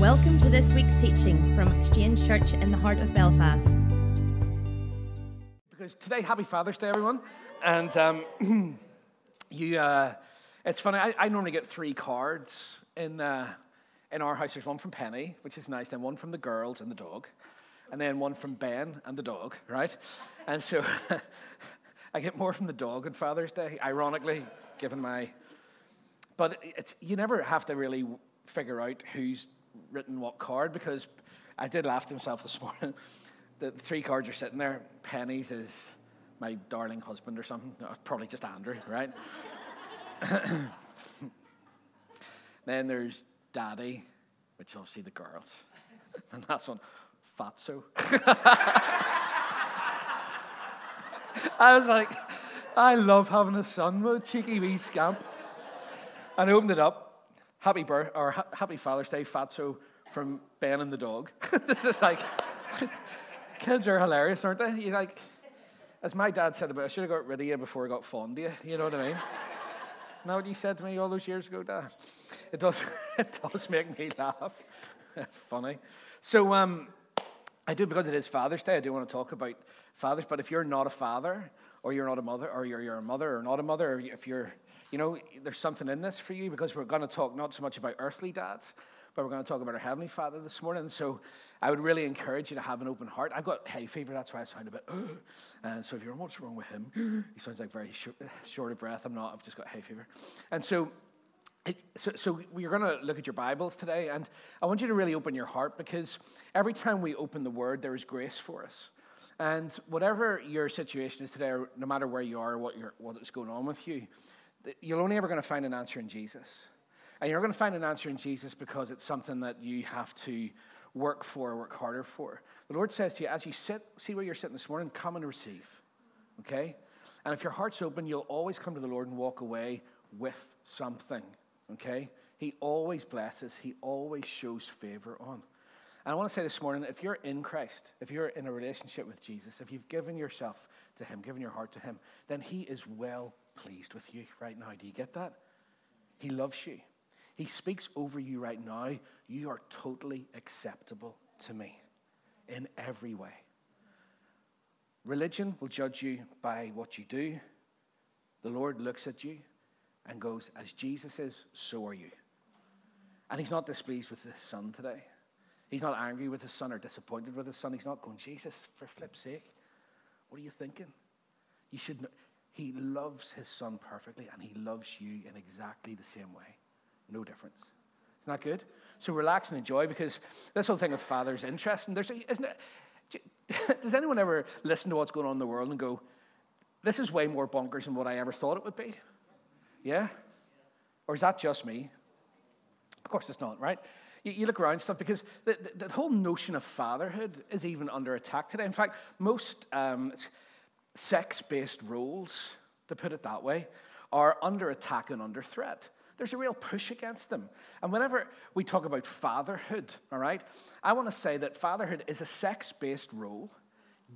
Welcome to this week's teaching from Exchange Church in the heart of Belfast. Because today, happy Father's Day, everyone. And um, you, uh, it's funny, I, I, normally get three cards in, uh, in our house. There's one from Penny, which is nice, then one from the girls and the dog, and then one from Ben and the dog, right? And so I get more from the dog on Father's Day, ironically, given my. But it's, you never have to really figure out who's written what card because I did laugh to myself this morning. The three cards are sitting there. Penny's is my darling husband or something. No, probably just Andrew, right? then there's Daddy, which obviously the girls. And that's one, Fatso. I was like, I love having a son, cheeky wee scamp. And I opened it up happy birth or ha- happy Father's Day, Fatso from Ben and the dog. this is like, kids are hilarious, aren't they? You like, as my dad said about, I should have got rid of you before I got fond of you. You know what I mean? Know what you said to me all those years ago, Dad? It does, it does make me laugh. Funny. So, um, I do because it is Father's Day. I do want to talk about fathers. But if you're not a father, or you're not a mother, or you're, you're a mother or not a mother, or if you're you know, there's something in this for you because we're going to talk not so much about earthly dads, but we're going to talk about our Heavenly Father this morning. So I would really encourage you to have an open heart. I've got hay fever, that's why I sound a bit, Ugh. and so if you're, what's wrong with him? He sounds like very short, short of breath. I'm not, I've just got hay fever. And so, so, so we're going to look at your Bibles today, and I want you to really open your heart because every time we open the Word, there is grace for us. And whatever your situation is today, no matter where you are, what, what is going on with you, you're only ever going to find an answer in Jesus. And you're going to find an answer in Jesus because it's something that you have to work for, work harder for. The Lord says to you, as you sit, see where you're sitting this morning, come and receive. Okay? And if your heart's open, you'll always come to the Lord and walk away with something. Okay? He always blesses, He always shows favor on. And I want to say this morning if you're in Christ, if you're in a relationship with Jesus, if you've given yourself to Him, given your heart to Him, then He is well pleased with you right now. Do you get that? He loves you. He speaks over you right now. You are totally acceptable to me in every way. Religion will judge you by what you do. The Lord looks at you and goes, As Jesus is, so are you. And He's not displeased with His Son today. He's not angry with His Son or disappointed with His Son. He's not going, Jesus, for flip's sake, what are you thinking? You should know. He loves his son perfectly, and he loves you in exactly the same way. No difference. Isn't that good? So relax and enjoy because this whole thing of father's interest, and There's, isn't it? Does anyone ever listen to what's going on in the world and go, this is way more bonkers than what I ever thought it would be? Yeah? Or is that just me? Of course it's not, right? You, you look around stuff because the, the, the, whole notion of fatherhood is even under attack today. In fact, most um, sex based roles, to put it that way, are under attack and under threat. There's a real push against them. And whenever we talk about fatherhood, all right, I want to say that fatherhood is a sex based role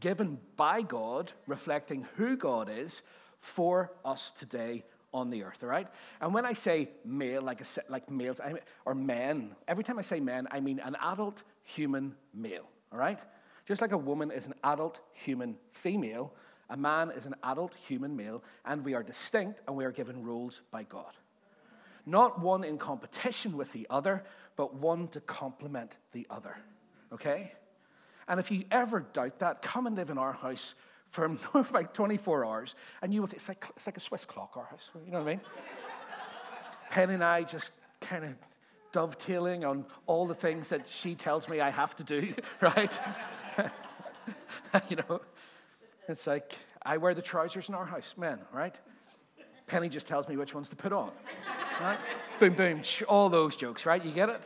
given by God, reflecting who God is for us today on the earth, all right? And when I say male, like, a, like males, I, or men, every time I say men, I mean an adult human male, all right? Just like a woman is an adult human female, a man is an adult human male, and we are distinct and we are given roles by God. Not one in competition with the other, but one to complement the other. Okay? And if you ever doubt that, come and live in our house for like 24 hours, and you will it's like, it's like a Swiss clock, house. You know what I mean? Penn and I just kind of dovetailing on all the things that she tells me I have to do, right? you know, it's like, I wear the trousers in our house, men, right? Penny just tells me which ones to put on, right? boom, boom, all those jokes, right? You get it?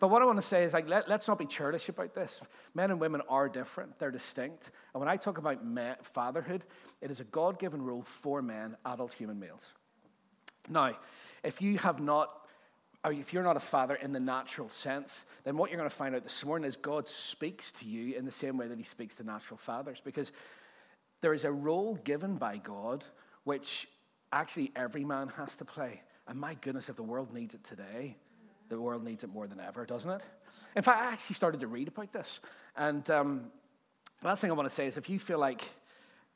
But what I want to say is, like, let, us not be churlish about this. Men and women are different, they're distinct. And when I talk about men, fatherhood, it is a God given role for men, adult human males. Now, if you have not if you're not a father in the natural sense, then what you're going to find out this morning is God speaks to you in the same way that he speaks to natural fathers. Because there is a role given by God which actually every man has to play. And my goodness, if the world needs it today, the world needs it more than ever, doesn't it? In fact, I actually started to read about this. And um, the last thing I want to say is if you feel like,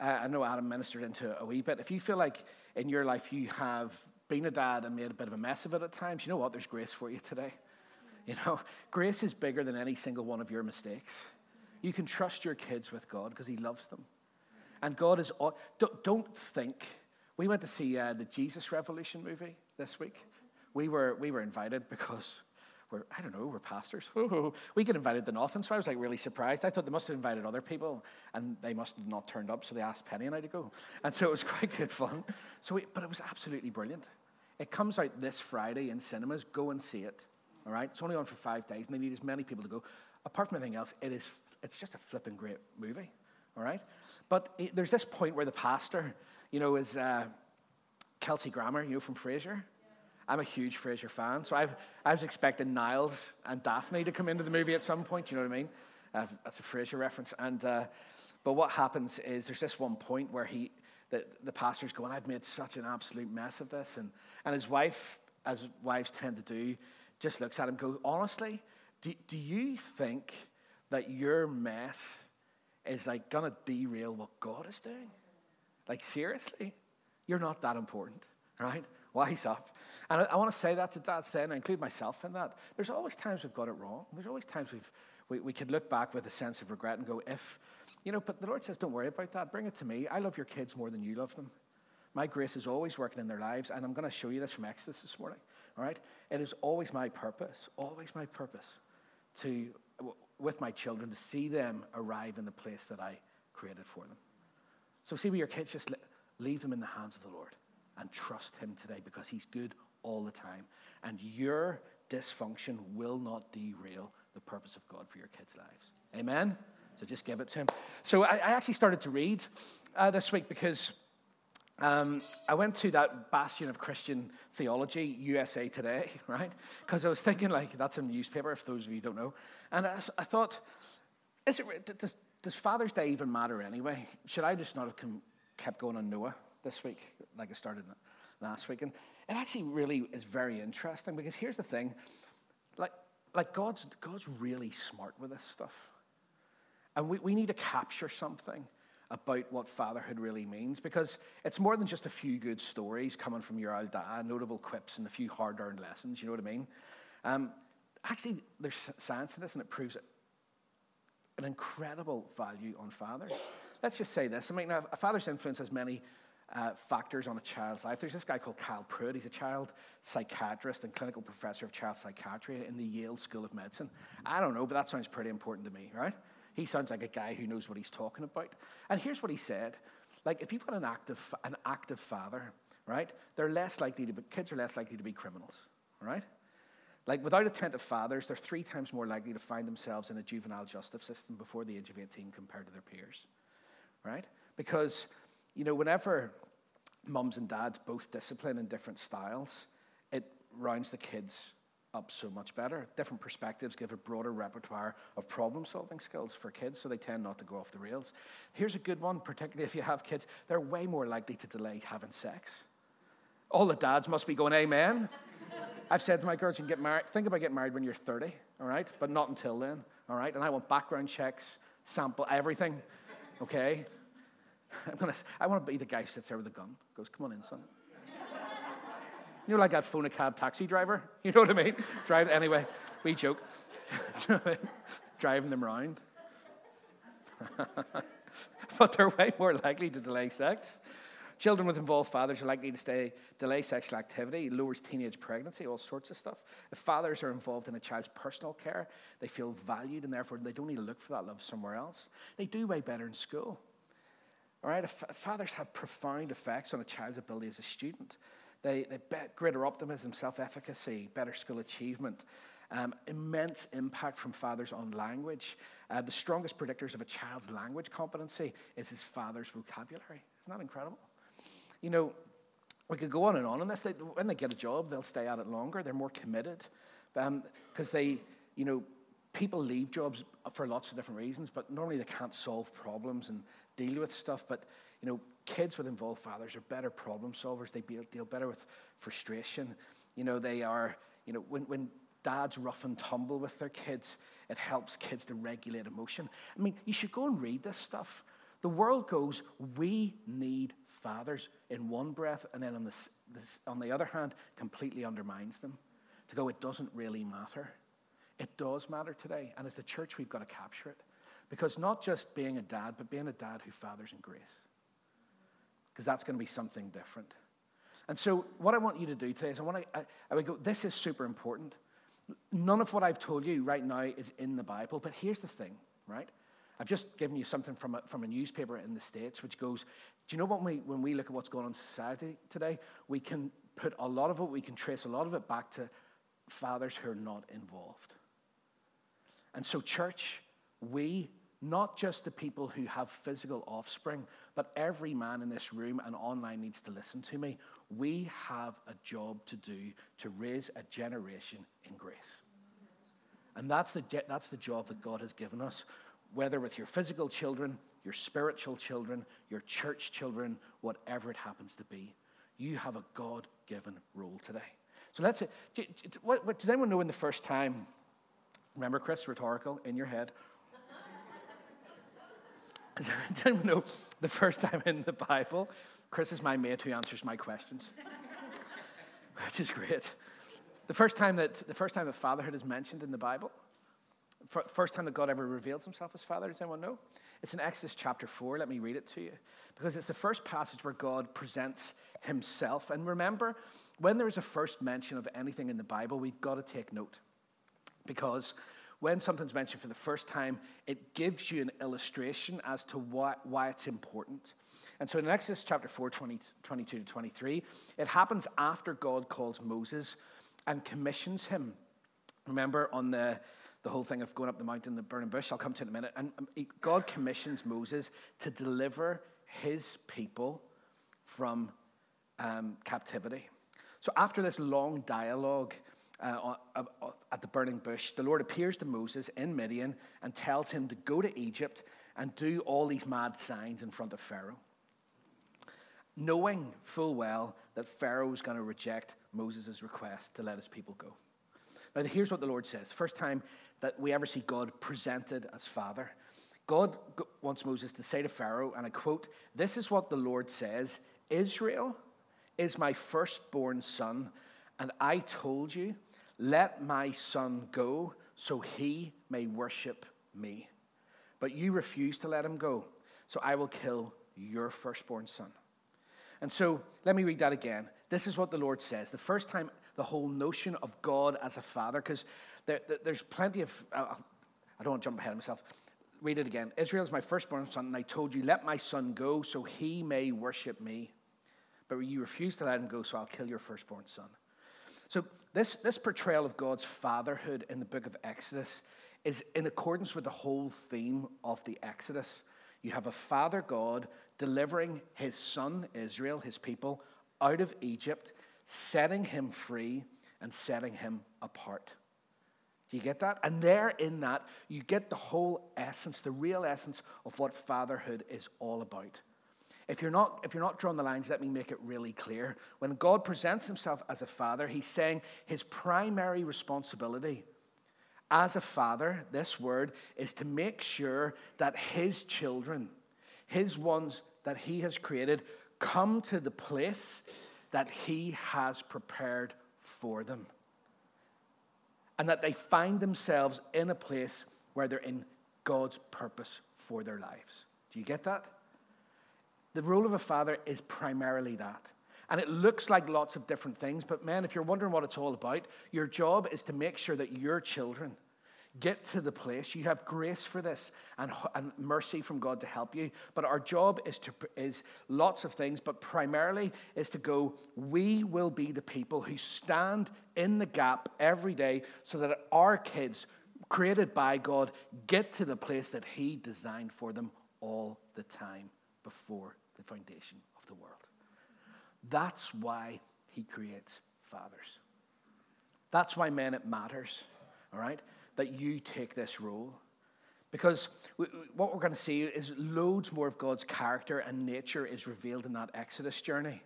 uh, I know Adam ministered into a wee bit, if you feel like in your life you have been a dad and made a bit of a mess of it at times, you know what? There's grace for you today. You know, grace is bigger than any single one of your mistakes. You can trust your kids with God because He loves them. And God is, don't think, we went to see uh, the Jesus Revolution movie this week. We were, we were invited because we're, I don't know, we're pastors. We get invited to nothing, so I was like really surprised. I thought they must have invited other people, and they must have not turned up, so they asked Penny and I to go. And so it was quite good fun. So, we, but it was absolutely brilliant. It comes out this Friday in cinemas. Go and see it. All right, it's only on for five days, and they need as many people to go. Apart from anything else, it is it's just a flipping great movie. All right, but it, there's this point where the pastor, you know, is uh, Kelsey Grammer, you know, from Frasier. I'm a huge Frasier fan, so I've, I was expecting Niles and Daphne to come into the movie at some point. You know what I mean? Uh, that's a Frasier reference. And uh, but what happens is there's this one point where he, the, the pastor's going, "I've made such an absolute mess of this," and and his wife, as wives tend to do, just looks at him, goes, "Honestly, do, do you think that your mess is like gonna derail what God is doing? Like seriously, you're not that important, right? Wise up." And I, I want to say that to dads then, I include myself in that. There's always times we've got it wrong. There's always times we've, we, we could look back with a sense of regret and go, if, you know, but the Lord says, don't worry about that. Bring it to me. I love your kids more than you love them. My grace is always working in their lives, and I'm going to show you this from Exodus this morning. All right? It is always my purpose, always my purpose to, with my children, to see them arrive in the place that I created for them. So, see, with your kids, just leave them in the hands of the Lord and trust Him today because He's good all the time. And your dysfunction will not derail the purpose of God for your kids' lives. Amen? So just give it to Him. So I, I actually started to read uh, this week because um, I went to that bastion of Christian theology, USA Today, right? Because I was thinking, like, that's a newspaper, if those of you don't know. And I, I thought, is it, does, does Father's Day even matter anyway? Should I just not have kept going on Noah this week, like I started last week? And it actually really is very interesting because here's the thing like, like God's, God's really smart with this stuff. And we, we need to capture something about what fatherhood really means because it's more than just a few good stories coming from your old dad, notable quips, and a few hard earned lessons. You know what I mean? Um, actually, there's science in this and it proves. An incredible value on fathers. Let's just say this. I mean, a father's influence has many uh, factors on a child's life. There's this guy called Kyle Pruett. He's a child psychiatrist and clinical professor of child psychiatry in the Yale School of Medicine. I don't know, but that sounds pretty important to me, right? He sounds like a guy who knows what he's talking about. And here's what he said: like, if you've got an active, an active father, right, they're less likely to be, kids are less likely to be criminals, right? Like, without attentive fathers, they're three times more likely to find themselves in a juvenile justice system before the age of 18 compared to their peers, right? Because you know, whenever mums and dads both discipline in different styles, it rounds the kids up so much better. Different perspectives give a broader repertoire of problem solving skills for kids, so they tend not to go off the rails. Here's a good one, particularly if you have kids, they're way more likely to delay having sex. All the dads must be going, Amen. I've said to my girls, you can get married, think about getting married when you're 30, all right? But not until then, all right? And I want background checks, sample everything, okay? I'm gonna, I want to be the guy who sits there with a the gun. Goes, come on in, son. You know, like that phone a cab taxi driver? You know what I mean? Drive, anyway, we joke. Driving them around. but they're way more likely to delay sex. Children with involved fathers are likely to stay, delay sexual activity, lowers teenage pregnancy, all sorts of stuff. If fathers are involved in a child's personal care, they feel valued and therefore they don't need to look for that love somewhere else. They do way better in school. All right, fathers have profound effects on a child's ability as a student. They, they bet greater optimism, self efficacy, better school achievement, um, immense impact from fathers on language. Uh, the strongest predictors of a child's language competency is his father's vocabulary. Isn't that incredible? You know, we could go on and on on this. They, when they get a job, they'll stay at it longer. They're more committed because um, they, you know, people leave jobs for lots of different reasons, but normally they can't solve problems and deal with stuff. But, you know, kids with involved fathers are better problem solvers. They deal better with frustration. You know, they are, you know, when, when dads rough and tumble with their kids. It helps kids to regulate emotion. I mean, you should go and read this stuff. The world goes, we need fathers in one breath, and then on, this, this, on the other hand, completely undermines them. To go, it doesn't really matter. It does matter today. And as the church, we've got to capture it. Because not just being a dad, but being a dad who fathers in grace. Because that's going to be something different. And so, what I want you to do today is I want to, I, I would go, this is super important. None of what I've told you right now is in the Bible, but here's the thing, right? I've just given you something from a, from a newspaper in the States which goes, Do you know what we, when we look at what's going on in society today, we can put a lot of it, we can trace a lot of it back to fathers who are not involved. And so, church, we, not just the people who have physical offspring, but every man in this room and online needs to listen to me. We have a job to do to raise a generation in grace. And that's the, that's the job that God has given us, whether with your physical children, your spiritual children, your church children, whatever it happens to be. You have a God given role today. So let's say, does anyone know when the first time, remember Chris, rhetorical, in your head? Does anyone know the first time in the Bible? Chris is my mate who answers my questions, which is great. The first time that, the first time that fatherhood is mentioned in the Bible, first time that God ever reveals himself as father, does anyone know? It's in Exodus chapter 4. Let me read it to you. Because it's the first passage where God presents himself. And remember, when there is a first mention of anything in the Bible, we've got to take note. Because when something's mentioned for the first time, it gives you an illustration as to why, why it's important. And so in Exodus chapter 4, 20, 22 to 23, it happens after God calls Moses and commissions him. Remember on the, the whole thing of going up the mountain, the burning bush, I'll come to in a minute. And um, God commissions Moses to deliver his people from um, captivity. So after this long dialogue uh, at the burning bush, the Lord appears to Moses in Midian and tells him to go to Egypt and do all these mad signs in front of Pharaoh, knowing full well that Pharaoh is going to reject Moses' request to let his people go. Now, here's what the Lord says. First time that we ever see God presented as Father. God wants Moses to say to Pharaoh, and I quote, This is what the Lord says Israel is my firstborn son, and I told you, let my son go so he may worship me. But you refuse to let him go, so I will kill your firstborn son. And so let me read that again. This is what the Lord says. The first time the whole notion of God as a father, because there, there's plenty of, uh, I don't want to jump ahead of myself. Read it again. Israel is my firstborn son, and I told you, let my son go so he may worship me but you refuse to let him go, so I'll kill your firstborn son. So, this, this portrayal of God's fatherhood in the book of Exodus is in accordance with the whole theme of the Exodus. You have a father God delivering his son, Israel, his people, out of Egypt, setting him free and setting him apart. Do you get that? And there in that, you get the whole essence, the real essence of what fatherhood is all about. If you're, not, if you're not drawing the lines, let me make it really clear. When God presents himself as a father, he's saying his primary responsibility as a father, this word, is to make sure that his children, his ones that he has created, come to the place that he has prepared for them. And that they find themselves in a place where they're in God's purpose for their lives. Do you get that? The role of a father is primarily that. And it looks like lots of different things, but man, if you're wondering what it's all about, your job is to make sure that your children get to the place. You have grace for this and, and mercy from God to help you. But our job is to is lots of things, but primarily is to go, we will be the people who stand in the gap every day so that our kids, created by God, get to the place that He designed for them all the time before the foundation of the world. That's why he creates fathers. That's why, men, it matters, all right, that you take this role. Because what we're going to see is loads more of God's character and nature is revealed in that Exodus journey,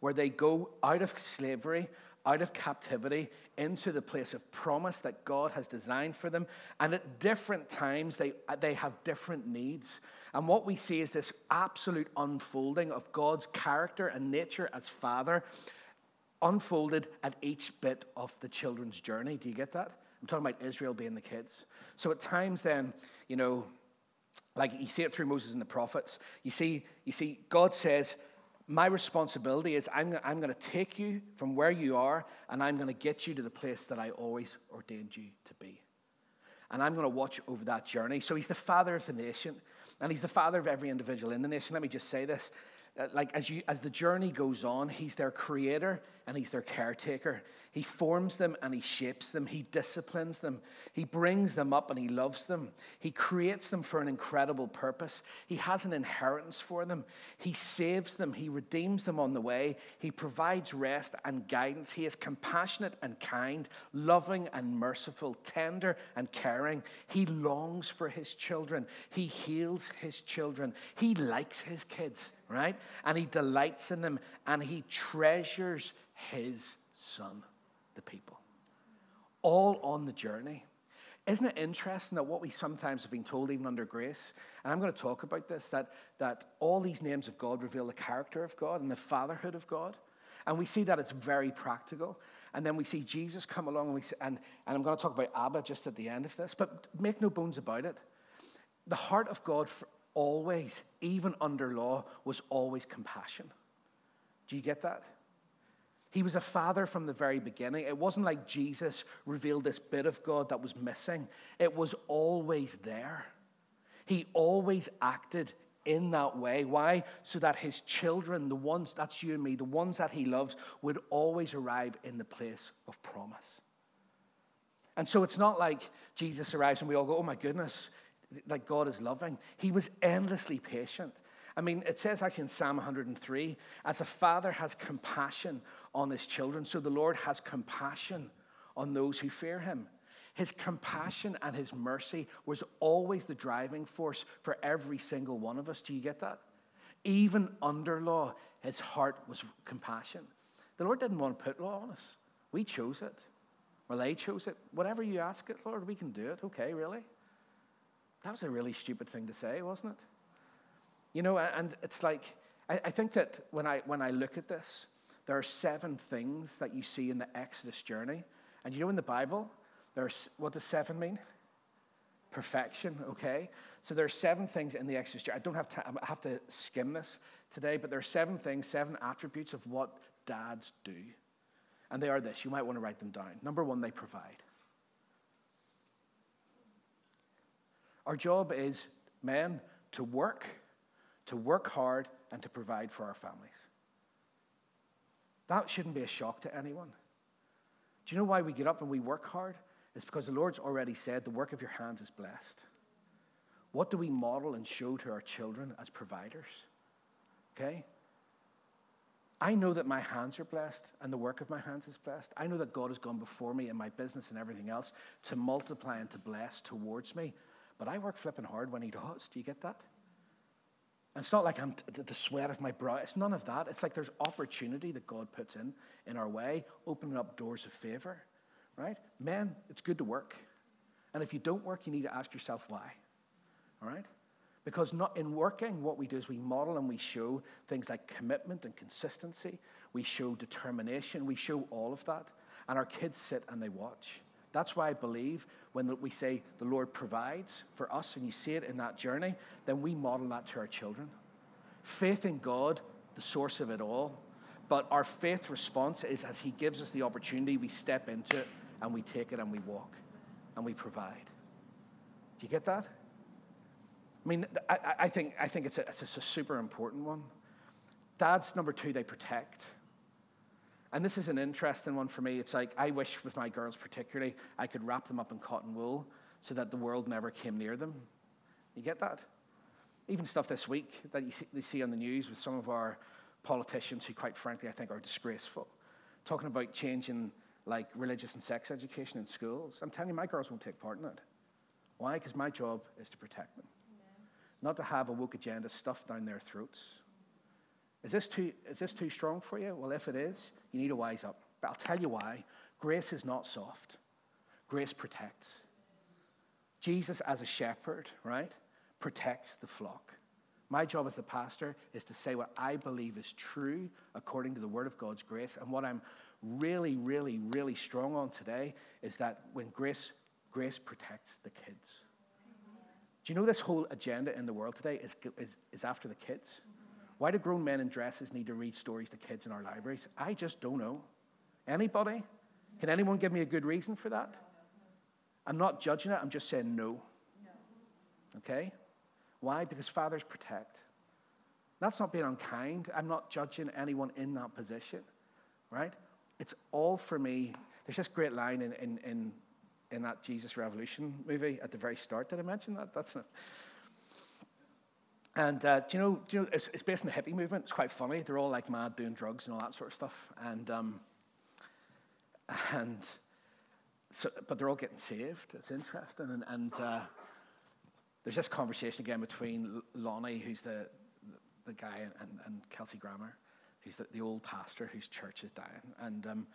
where they go out of slavery out of captivity into the place of promise that God has designed for them. And at different times, they, they have different needs. And what we see is this absolute unfolding of God's character and nature as Father unfolded at each bit of the children's journey. Do you get that? I'm talking about Israel being the kids. So at times, then, you know, like you see it through Moses and the prophets. You see, you see, God says, my responsibility is I'm, I'm going to take you from where you are and I'm going to get you to the place that I always ordained you to be. And I'm going to watch over that journey. So he's the father of the nation and he's the father of every individual in the nation. Let me just say this Uh, like as you as the journey goes on he's their creator and he's their caretaker. He forms them and he shapes them. He disciplines them. He brings them up and he loves them. He creates them for an incredible purpose. He has an inheritance for them. He saves them. He redeems them on the way. He provides rest and guidance. He is compassionate and kind loving and merciful tender and caring. He longs for his children. He heals his children. He likes his kids right? And he delights in them and he treasures his son, the people. All on the journey. Isn't it interesting that what we sometimes have been told, even under grace, and I'm going to talk about this, that, that all these names of God reveal the character of God and the fatherhood of God? And we see that it's very practical. And then we see Jesus come along, and, we see, and, and I'm going to talk about Abba just at the end of this, but make no bones about it. The heart of God always, even under law, was always compassion. Do you get that? He was a father from the very beginning. It wasn't like Jesus revealed this bit of God that was missing, it was always there. He always acted in that way. Why? So that his children, the ones, that's you and me, the ones that he loves, would always arrive in the place of promise. And so it's not like Jesus arrives and we all go, oh my goodness, like God is loving. He was endlessly patient. I mean, it says actually in Psalm 103 as a father has compassion on his children, so the Lord has compassion on those who fear him. His compassion and his mercy was always the driving force for every single one of us. Do you get that? Even under law, his heart was compassion. The Lord didn't want to put law on us, we chose it. Well, they chose it. Whatever you ask it, Lord, we can do it. Okay, really? That was a really stupid thing to say, wasn't it? You know, and it's like, I, I think that when I, when I look at this, there are seven things that you see in the Exodus journey. And you know, in the Bible, there's, what does seven mean? Perfection, okay? So there are seven things in the Exodus journey. I don't have time, I have to skim this today, but there are seven things, seven attributes of what dads do. And they are this. You might want to write them down. Number one, they provide. Our job is, men, to work, to work hard, and to provide for our families. That shouldn't be a shock to anyone. Do you know why we get up and we work hard? It's because the Lord's already said the work of your hands is blessed. What do we model and show to our children as providers? Okay? I know that my hands are blessed and the work of my hands is blessed. I know that God has gone before me in my business and everything else to multiply and to bless towards me. But I work flipping hard when he does. Do you get that? And it's not like I'm t- the sweat of my brow. It's none of that. It's like there's opportunity that God puts in in our way, opening up doors of favor, right? Men, it's good to work. And if you don't work, you need to ask yourself why. All right? Because not in working, what we do is we model and we show things like commitment and consistency. We show determination. We show all of that. And our kids sit and they watch. That's why I believe when we say the Lord provides for us and you see it in that journey, then we model that to our children. Faith in God, the source of it all. But our faith response is as He gives us the opportunity, we step into it and we take it and we walk and we provide. Do you get that? I mean, I, I think, I think it's, a, it's a super important one. Dads, number two, they protect. And this is an interesting one for me. It's like I wish, with my girls particularly, I could wrap them up in cotton wool so that the world never came near them. You get that? Even stuff this week that you see, you see on the news with some of our politicians who, quite frankly, I think are disgraceful, talking about changing like religious and sex education in schools. I'm telling you, my girls won't take part in it. Why? Because my job is to protect them, not to have a woke agenda stuffed down their throats. Is this, too, is this too strong for you? Well, if it is, you need to wise up. But I'll tell you why. Grace is not soft, grace protects. Jesus, as a shepherd, right, protects the flock. My job as the pastor is to say what I believe is true according to the word of God's grace. And what I'm really, really, really strong on today is that when grace, grace protects the kids. Do you know this whole agenda in the world today is, is, is after the kids? Why do grown men in dresses need to read stories to kids in our libraries? I just don't know. Anybody? Can anyone give me a good reason for that? I'm not judging it, I'm just saying no. Okay? Why? Because fathers protect. That's not being unkind. I'm not judging anyone in that position, right? It's all for me. There's this great line in, in, in, in that Jesus Revolution movie at the very start. Did I mention that? That's it. And uh, do you know, do you know it's, it's, based on the hippie movement. It's quite funny. They're all like mad doing drugs and all that sort of stuff. And, um, and so, but they're all getting saved. It's interesting. And, and uh, there's this conversation again between Lonnie, who's the, the guy, and, and Kelsey Grammer, who's the, the old pastor whose church is dying. And, um,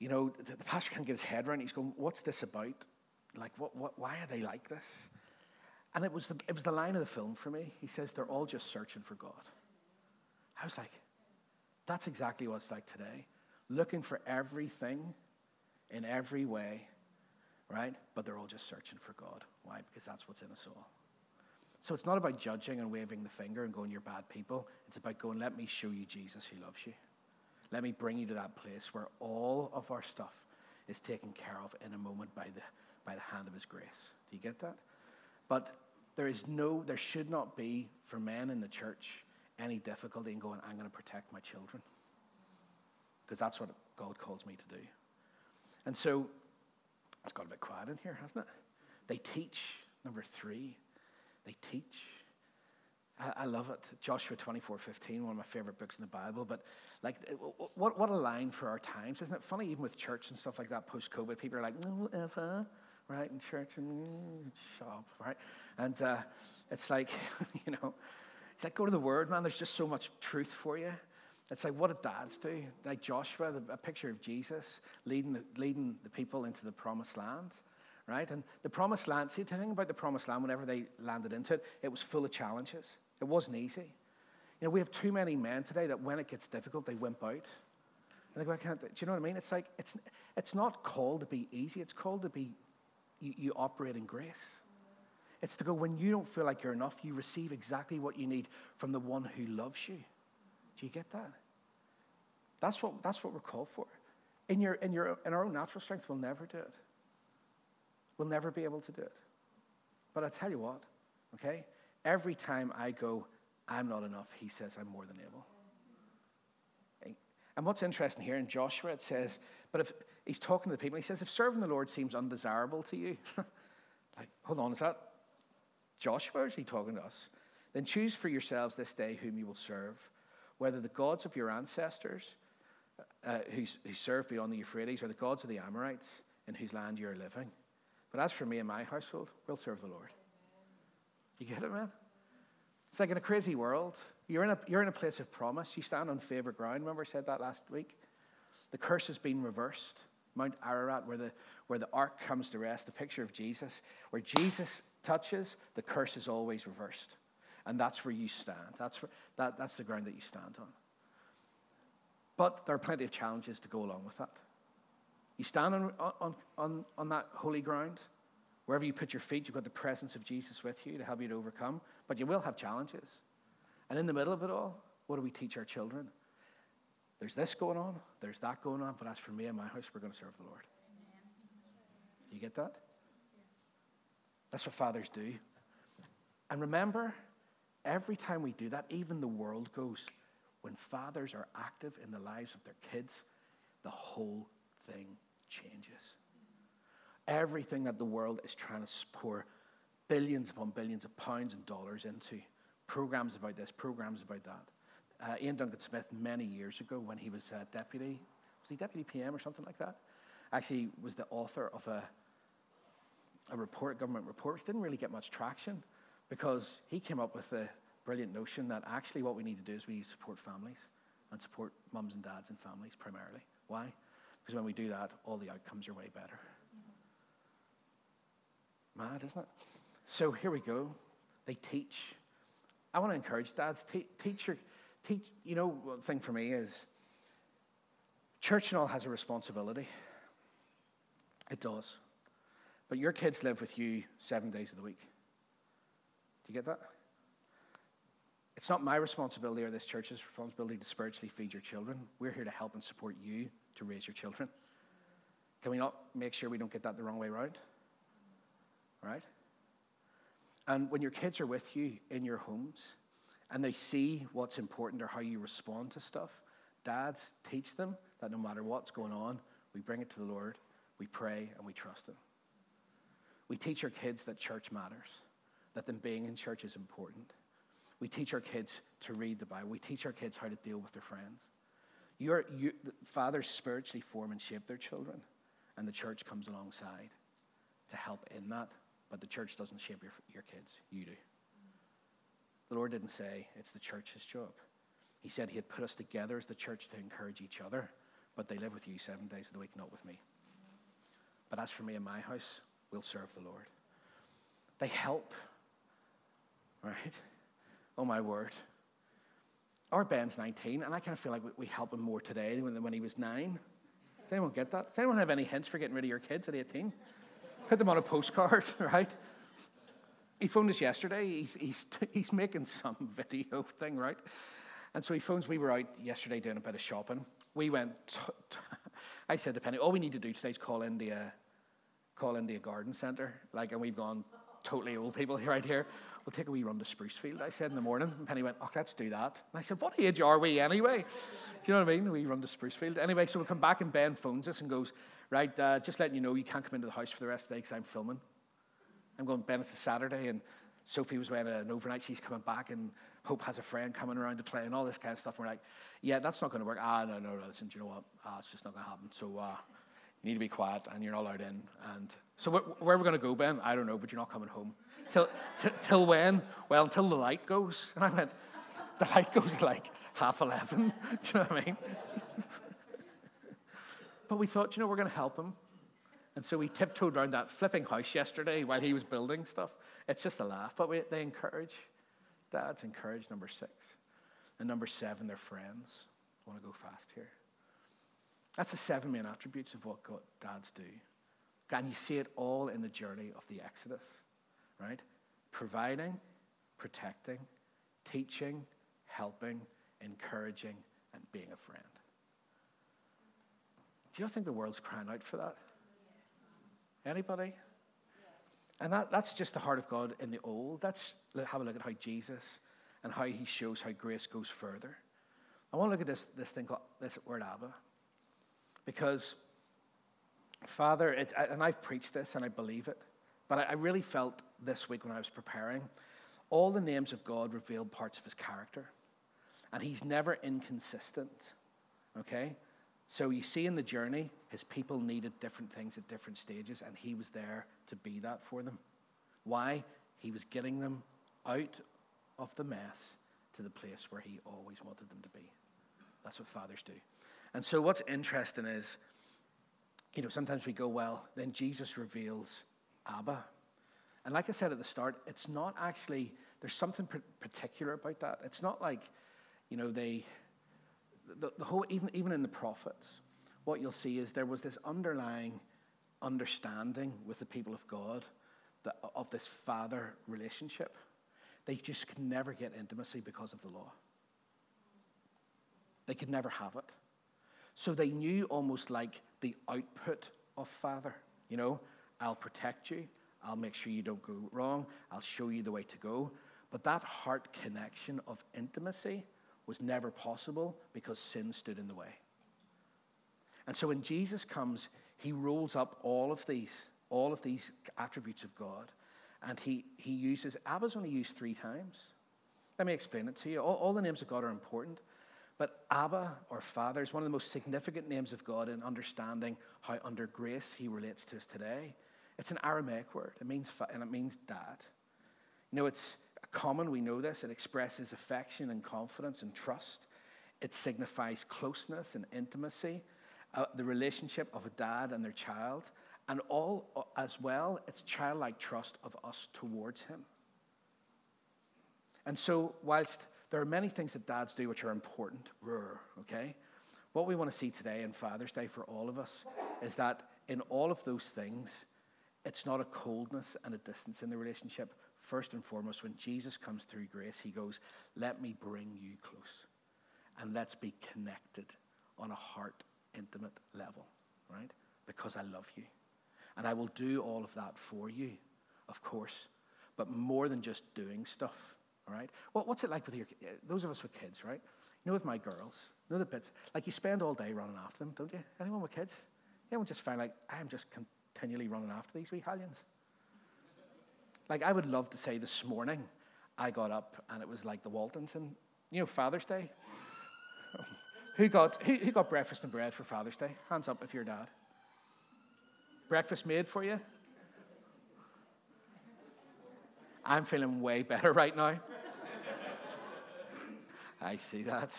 you know, the, the, pastor can't get his head around it. He's going, What's this about? Like, what, what, why are they like this? And it was, the, it was the line of the film for me. He says, They're all just searching for God. I was like, That's exactly what it's like today. Looking for everything in every way right? But they're all just searching for God. Why? Because that's what's in us all. So it's not about judging and waving the finger and going, you're bad people. It's about going, let me show you Jesus who loves you. Let me bring you to that place where all of our stuff is taken care of in a moment by the, by the hand of his grace. Do you get that? But there is no, there should not be for men in the church any difficulty in going, I'm going to protect my children. Because that's what God calls me to do. And so it's got a bit quiet in here, hasn't it? They teach. Number three, they teach. I, I love it. Joshua 24 15, one of my favorite books in the Bible. But like, what, what a line for our times. Isn't it funny, even with church and stuff like that post COVID? People are like, no, ever, right? In church and shop, right? And uh, it's like, you know, it's like, go to the Word, man. There's just so much truth for you. It's like what did dads do? Like Joshua, the, a picture of Jesus leading the, leading the people into the promised land, right? And the promised land, see, the thing about the promised land, whenever they landed into it, it was full of challenges. It wasn't easy. You know, we have too many men today that when it gets difficult, they wimp out. And they go, I can't, do you know what I mean? It's like, it's, it's not called to be easy, it's called to be, you, you operate in grace. It's to go, when you don't feel like you're enough, you receive exactly what you need from the one who loves you. Do you get that? That's what, that's what we're called for. In, your, in, your, in our own natural strength, we'll never do it. We'll never be able to do it. But I tell you what, okay? Every time I go, I'm not enough, he says, I'm more than able. And what's interesting here in Joshua, it says, but if he's talking to the people, he says, if serving the Lord seems undesirable to you, like, hold on, is that Joshua or is he talking to us? Then choose for yourselves this day whom you will serve whether the gods of your ancestors uh, who, who served beyond the Euphrates or the gods of the Amorites in whose land you're living. But as for me and my household, we'll serve the Lord. You get it, man? It's like in a crazy world. You're in a, you're in a place of promise. You stand on favored ground. Remember I said that last week? The curse has been reversed. Mount Ararat, where the, where the ark comes to rest, the picture of Jesus. Where Jesus touches, the curse is always reversed. And that's where you stand. That's, where, that, that's the ground that you stand on. But there are plenty of challenges to go along with that. You stand on, on, on, on that holy ground. Wherever you put your feet, you've got the presence of Jesus with you to help you to overcome. But you will have challenges. And in the middle of it all, what do we teach our children? There's this going on, there's that going on, but as for me and my house, we're going to serve the Lord. You get that? That's what fathers do. And remember, Every time we do that, even the world goes, when fathers are active in the lives of their kids, the whole thing changes. Everything that the world is trying to pour billions upon billions of pounds and dollars into, programs about this, programs about that. Uh, Iain Duncan Smith, many years ago, when he was uh, deputy, was he deputy PM or something like that? Actually, was the author of a, a report, government report, which didn't really get much traction because he came up with the brilliant notion that actually what we need to do is we need to support families and support mums and dads and families primarily. Why? Because when we do that, all the outcomes are way better. Mad, isn't it? So here we go. They teach. I want to encourage dads, te- teach your, teach, you know, one thing for me is church and all has a responsibility. It does. But your kids live with you seven days of the week. Do you get that? It's not my responsibility or this church's responsibility to spiritually feed your children. We're here to help and support you to raise your children. Can we not make sure we don't get that the wrong way around? Right? And when your kids are with you in your homes and they see what's important or how you respond to stuff, dads, teach them that no matter what's going on, we bring it to the Lord, we pray, and we trust Him. We teach our kids that church matters, that them being in church is important. We teach our kids to read the Bible. We teach our kids how to deal with their friends. Your, you, fathers spiritually form and shape their children, and the church comes alongside to help in that. But the church doesn't shape your, your kids, you do. The Lord didn't say it's the church's job. He said He had put us together as the church to encourage each other, but they live with you seven days of the week, not with me. But as for me and my house, we'll serve the Lord. They help, right? Oh, my word. Our Ben's 19, and I kind of feel like we help him more today than when he was nine. Does anyone get that? Does anyone have any hints for getting rid of your kids at 18? Put them on a postcard, right? He phoned us yesterday. He's, he's, he's making some video thing, right? And so he phones. We were out yesterday doing a bit of shopping. We went. T- t- I said to Penny, all we need to do today is call in the, uh, call in the garden centre. Like, and we've gone totally old people here, right here. We'll take a wee run to Sprucefield, I said in the morning. And Penny went, oh, let's do that. And I said, what age are we anyway? Do you know what I mean? We run to Sprucefield. Anyway, so we come back and Ben phones us and goes, right, uh, just letting you know you can't come into the house for the rest of the day because I'm filming. I'm going, Ben, it's a Saturday, and Sophie was wearing an overnight. She's coming back, and Hope has a friend coming around to play, and all this kind of stuff. And we're like, yeah, that's not going to work. Ah, no, no, no, listen, do you know what? Ah, it's just not going to happen. So uh, you need to be quiet, and you're not allowed in. And so wh- where are we going to go, Ben? I don't know, but you're not coming home. Till, t- till when? Well, until the light goes. And I went, the light goes like half 11. do you know what I mean? but we thought, you know, we're going to help him. And so we tiptoed around that flipping house yesterday while he was building stuff. It's just a laugh, but we, they encourage. Dads encourage, number six. And number seven, they're friends. I want to go fast here. That's the seven main attributes of what God, dads do. And you see it all in the journey of the Exodus, right? Providing, protecting, teaching, helping, encouraging, and being a friend. Do you think the world's crying out for that? Anybody? And that, that's just the heart of God in the old. Let's have a look at how Jesus and how he shows how grace goes further. I want to look at this, this thing called this word Abba. Because, Father, it, and I've preached this and I believe it, but I, I really felt this week when I was preparing, all the names of God revealed parts of his character. And he's never inconsistent. Okay? So you see in the journey, his people needed different things at different stages, and he was there to be that for them. Why? He was getting them out of the mess to the place where he always wanted them to be. That's what fathers do. And so what's interesting is, you know, sometimes we go, well, then Jesus reveals Abba. And like I said at the start, it's not actually, there's something particular about that. It's not like, you know, they the, the whole, even, even in the prophets, what you'll see is there was this underlying understanding with the people of God that, of this father relationship. They just could never get intimacy because of the law. They could never have it. So they knew almost like the output of father. You know, I'll protect you, I'll make sure you don't go wrong, I'll show you the way to go. But that heart connection of intimacy was never possible because sin stood in the way. And so when Jesus comes, he rolls up all of these, all of these attributes of God, and he, he uses, Abba's only used three times. Let me explain it to you. All, all the names of God are important, but Abba, or Father, is one of the most significant names of God in understanding how under grace he relates to us today. It's an Aramaic word, it means, and it means dad. You know, it's, common, we know this. It expresses affection and confidence and trust. It signifies closeness and intimacy. Uh, the relationship of a dad and their child, and all uh, as well, it's childlike trust of us towards him. And so, whilst there are many things that dads do which are important, okay, what we want to see today in Father's Day for all of us is that in all of those things, it's not a coldness and a distance in the relationship. First and foremost, when Jesus comes through grace, he goes, Let me bring you close and let's be connected on a heart intimate level, right? Because I love you. And I will do all of that for you, of course, but more than just doing stuff, all right? Well, what's it like with your uh, those of us with kids, right? You know, with my girls, you know the bits, like you spend all day running after them, don't you? Anyone with kids? Anyone just find like, I'm just continually running after these wee hellions? Like, I would love to say this morning, I got up and it was like the Waltons and, you know, Father's Day. Who got, who, who got breakfast and bread for Father's Day? Hands up if you're dad. Breakfast made for you? I'm feeling way better right now. I see that.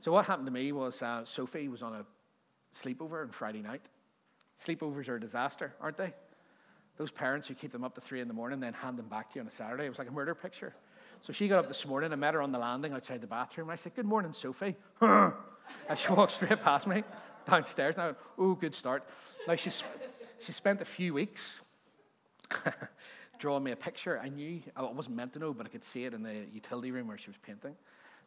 So, what happened to me was uh, Sophie was on a sleepover on Friday night. Sleepovers are a disaster, aren't they? Those parents who keep them up to three in the morning, then hand them back to you on a Saturday. It was like a murder picture. So she got up this morning. I met her on the landing outside the bathroom. And I said, Good morning, Sophie. and she walked straight past me downstairs. And I went, Oh, good start. Now, she's, she spent a few weeks drawing me a picture. I knew, I wasn't meant to know, but I could see it in the utility room where she was painting.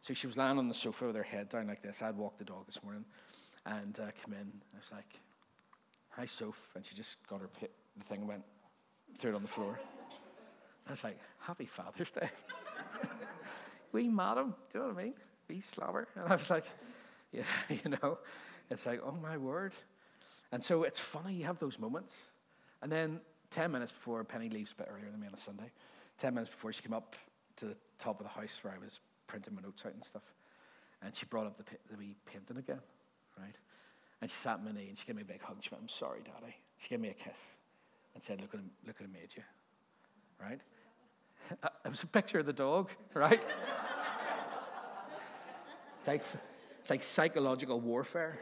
So she was lying on the sofa with her head down like this. I'd walked the dog this morning and uh, come in. I was like, Hi, Soph. And she just got her the thing and went, threw it on the floor. I was like, Happy Father's Day. We madam, do you know what I mean? We slobber. And I was like, yeah, you know, it's like, oh my word. And so it's funny, you have those moments. And then 10 minutes before Penny leaves a bit earlier than me on a Sunday, 10 minutes before she came up to the top of the house where I was printing my notes out and stuff, and she brought up the, the wee painting again, right? And she sat on my knee and she gave me a big hug. She went, I'm sorry, Daddy. She gave me a kiss and said, Look at him, look at him made you, right? It was a picture of the dog, right? it's, like, it's like psychological warfare.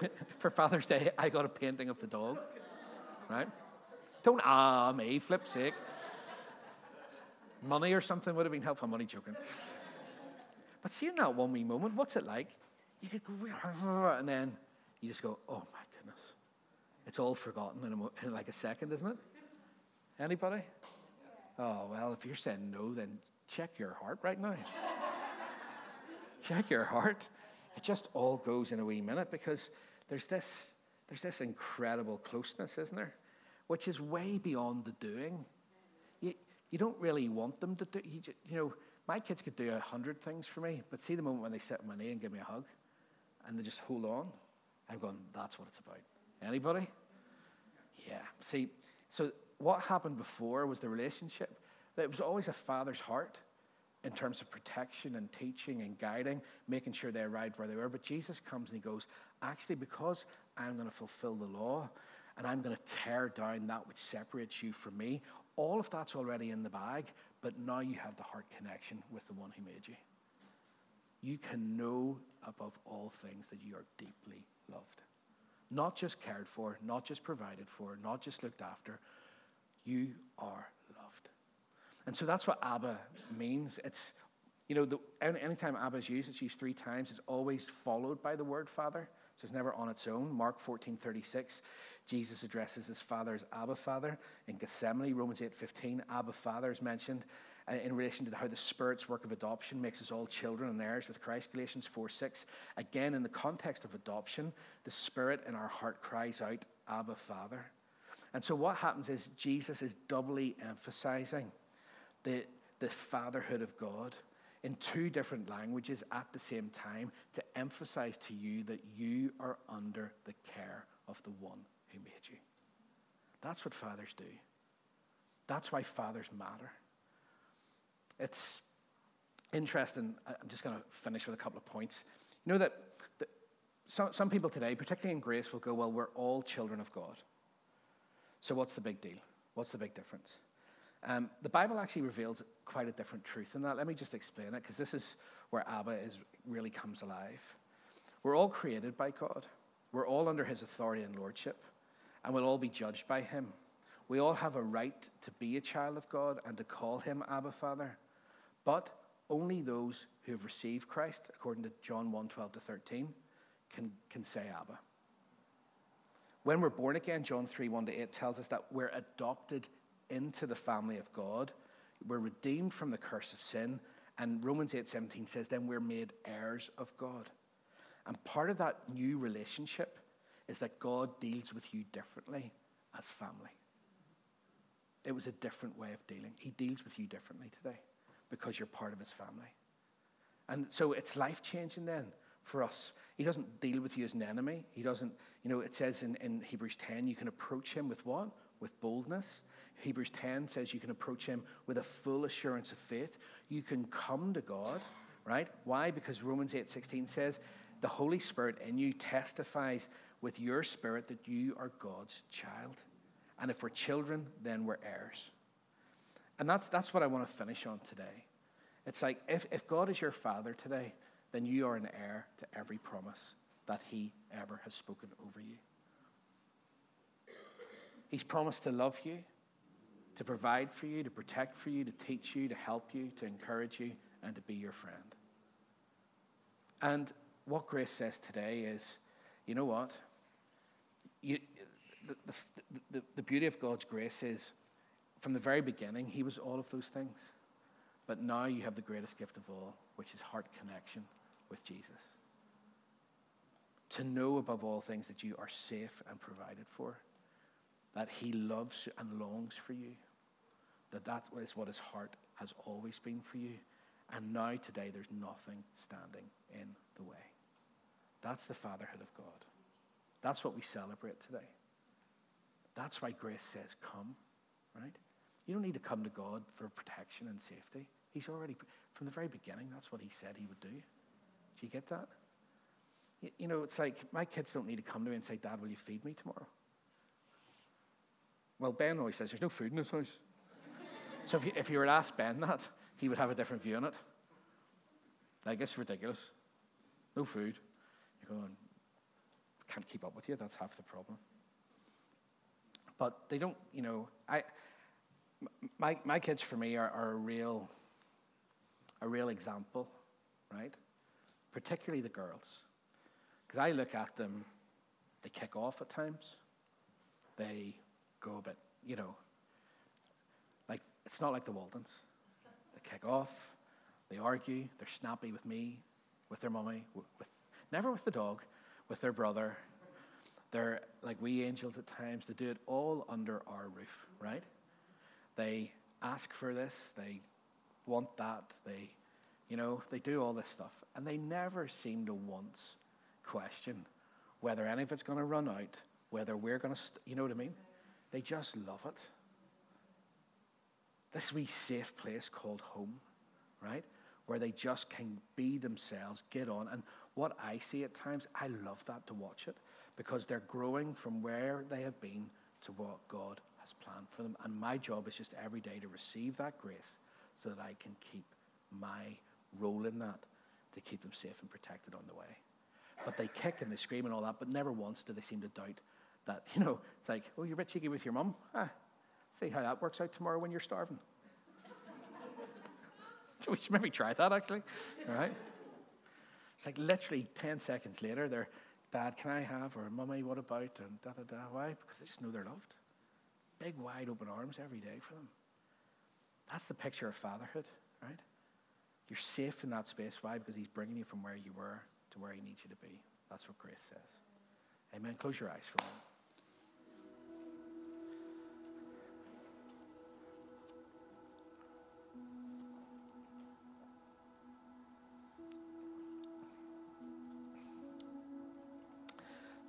For Father's Day, I got a painting of the dog, right? Don't ah me, flip sake. Money or something would have been helpful. Money joking. But seeing that one wee moment, what's it like? You could go, and then you just go, oh my goodness. It's all forgotten in, a, in like a second, isn't it? Anybody? Oh, well, if you're saying no, then check your heart right now. check your heart. It just all goes in a wee minute because there's this, there's this incredible closeness, isn't there? Which is way beyond the doing. You, you don't really want them to do, you, you know, my kids could do a hundred things for me, but see the moment when they sit on my knee and give me a hug and they just hold on, I'm going, that's what it's about. Anybody? Yeah. See, so what happened before was the relationship. It was always a father's heart in terms of protection and teaching and guiding, making sure they arrived where they were. But Jesus comes and he goes, actually, because I'm going to fulfill the law and I'm going to tear down that which separates you from me, all of that's already in the bag, but now you have the heart connection with the one who made you. You can know above all things that you are deeply loved. Not just cared for, not just provided for, not just looked after, you are loved. And so that's what Abba means. It's, you know, the, anytime Abba is used, it's used three times. It's always followed by the word Father. So it's never on its own. Mark 14, 36, Jesus addresses his father as Abba Father. In Gethsemane, Romans 8, 15, Abba Father is mentioned uh, in relation to how the Spirit's work of adoption makes us all children and heirs with Christ, Galatians 4, 6. Again, in the context of adoption, the Spirit in our heart cries out, Abba Father. And so what happens is Jesus is doubly emphasizing the, the fatherhood of God in two different languages at the same time to emphasize to you that you are under the care of the one who made you. That's what fathers do. That's why fathers matter. It's interesting. I'm just going to finish with a couple of points. You know that, that some, some people today, particularly in grace, will go, Well, we're all children of God. So, what's the big deal? What's the big difference? Um, the Bible actually reveals quite a different truth in that. Let me just explain it, because this is where Abba is, really comes alive. We're all created by God. We're all under his authority and lordship, and we'll all be judged by him. We all have a right to be a child of God and to call him Abba Father. But only those who have received Christ, according to John 1 12 to 13, can, can say Abba. When we're born again, John 3 1 to 8 tells us that we're adopted into the family of God. We're redeemed from the curse of sin. And Romans 8 17 says, then we're made heirs of God. And part of that new relationship is that God deals with you differently as family. It was a different way of dealing. He deals with you differently today because you're part of his family. And so it's life changing then for us. He doesn't deal with you as an enemy. He doesn't, you know, it says in, in Hebrews 10, you can approach him with what? With boldness. Hebrews 10 says you can approach him with a full assurance of faith. You can come to God, right? Why? Because Romans 8:16 says the Holy Spirit in you testifies with your spirit that you are God's child. And if we're children, then we're heirs. And that's, that's what I want to finish on today. It's like if, if God is your father today, then you are an heir to every promise that he ever has spoken over you. He's promised to love you, to provide for you, to protect for you, to teach you, to help you, to encourage you, and to be your friend. And what grace says today is you know what? You, the, the, the, the beauty of God's grace is from the very beginning, He was all of those things. But now you have the greatest gift of all, which is heart connection with Jesus. To know above all things that you are safe and provided for, that He loves and longs for you, that that is what His heart has always been for you. And now, today, there's nothing standing in the way. That's the fatherhood of God. That's what we celebrate today. That's why grace says, Come, right? You don't need to come to God for protection and safety. He's already, from the very beginning, that's what He said He would do. Do you get that? You know, it's like my kids don't need to come to me and say, Dad, will you feed me tomorrow? Well, Ben always says, There's no food in this house. so if you, if you were to ask Ben that, he would have a different view on it. Like, it's ridiculous. No food. You're going, can't keep up with you. That's half the problem. But they don't, you know, I, my, my kids for me are, are a real, a real example, right? Particularly the girls. Because I look at them, they kick off at times. They go a bit, you know, like, it's not like the Waltons. They kick off, they argue, they're snappy with me, with their mummy, with Never with the dog, with their brother. They're like we angels at times. They do it all under our roof, right? They ask for this, they want that, they, you know, they do all this stuff. And they never seem to once question whether any of it's going to run out, whether we're going to, st- you know what I mean? They just love it. This wee safe place called home, right? Where they just can be themselves, get on. And what I see at times, I love that to watch it because they're growing from where they have been to what God has planned for them. And my job is just every day to receive that grace so that I can keep my role in that to keep them safe and protected on the way. But they kick and they scream and all that, but never once do they seem to doubt that, you know, it's like, oh, you're a bit cheeky with your mum. Ah, see how that works out tomorrow when you're starving. so we should maybe try that actually, all right? It's like literally 10 seconds later, they're, Dad, can I have? Or Mummy, what about? And da da da. Why? Because they just know they're loved. Big, wide open arms every day for them. That's the picture of fatherhood, right? You're safe in that space. Why? Because He's bringing you from where you were to where He needs you to be. That's what grace says. Amen. Close your eyes for a moment.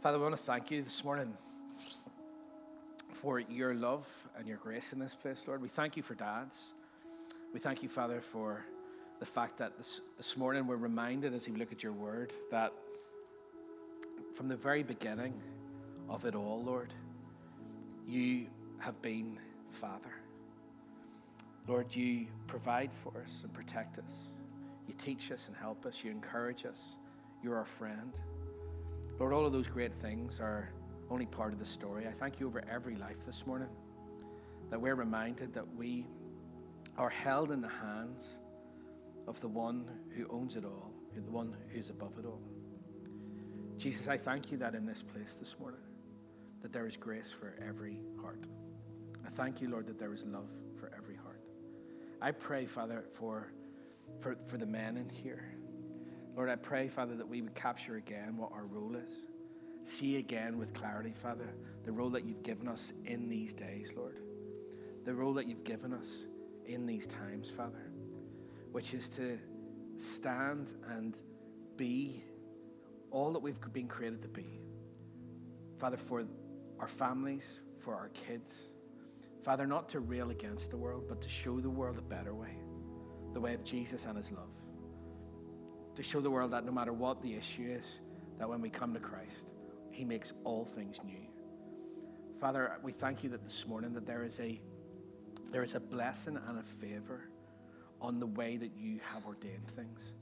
Father, we want to thank you this morning for your love and your grace in this place, Lord. We thank you for dads. We thank you, Father, for the fact that this, this morning we're reminded as we look at your word that from the very beginning of it all, Lord, you have been Father. Lord, you provide for us and protect us. You teach us and help us. You encourage us. You're our friend. Lord, all of those great things are only part of the story. I thank you over every life this morning that we're reminded that we are held in the hands of the one who owns it all, the one who's above it all. Jesus, I thank you that in this place this morning, that there is grace for every heart. I thank you, Lord, that there is love for every heart. I pray, Father, for, for, for the men in here. Lord, I pray, Father, that we would capture again what our role is. See again with clarity, Father, the role that you've given us in these days, Lord. The role that you've given us in these times, Father, which is to stand and be all that we've been created to be. Father, for our families, for our kids. Father, not to rail against the world, but to show the world a better way the way of Jesus and his love to show the world that no matter what the issue is, that when we come to Christ, He makes all things new. Father, we thank you that this morning that there is a there is a blessing and a favor on the way that you have ordained things.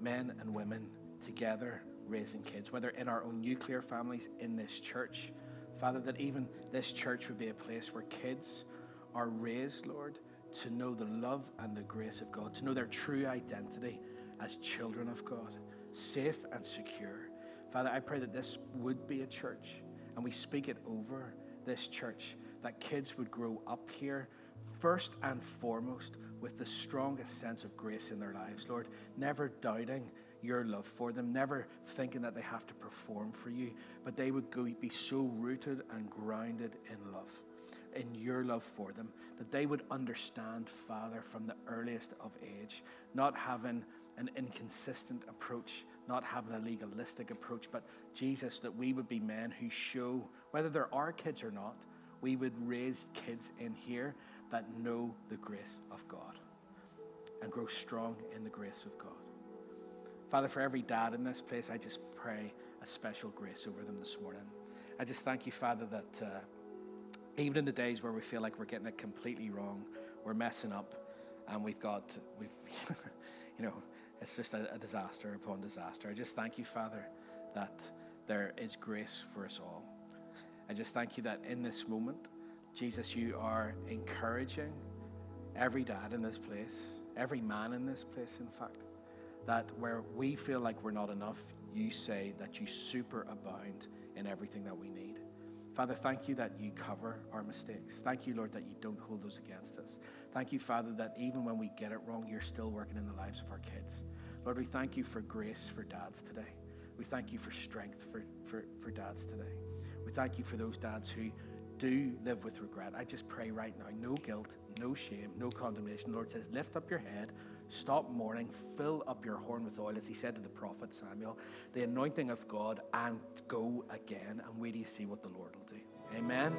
Men and women together raising kids, whether in our own nuclear families, in this church. Father, that even this church would be a place where kids are raised, Lord, to know the love and the grace of God, to know their true identity as children of God, safe and secure. Father, I pray that this would be a church, and we speak it over this church, that kids would grow up here first and foremost with the strongest sense of grace in their lives, Lord, never doubting your love for them, never thinking that they have to perform for you, but they would go, be so rooted and grounded in love, in your love for them, that they would understand, Father, from the earliest of age, not having an inconsistent approach, not having a legalistic approach, but Jesus, that we would be men who show, whether there are kids or not, we would raise kids in here that know the grace of God and grow strong in the grace of God. Father, for every dad in this place, I just pray a special grace over them this morning. I just thank you, Father, that uh, even in the days where we feel like we're getting it completely wrong, we're messing up, and we've got, we've, you know, it's just a, a disaster upon disaster. I just thank you, Father, that there is grace for us all. I just thank you that in this moment, Jesus, you are encouraging every dad in this place, every man in this place, in fact, that where we feel like we're not enough, you say that you superabound in everything that we need. Father, thank you that you cover our mistakes. Thank you, Lord, that you don't hold those against us. Thank you, Father, that even when we get it wrong, you're still working in the lives of our kids. Lord, we thank you for grace for dads today. We thank you for strength for, for, for dads today. We thank you for those dads who do live with regret. I just pray right now no guilt, no shame, no condemnation. The Lord says, lift up your head, stop mourning, fill up your horn with oil, as he said to the prophet Samuel, the anointing of God, and go again. And wait till you see what the Lord will do. Amen.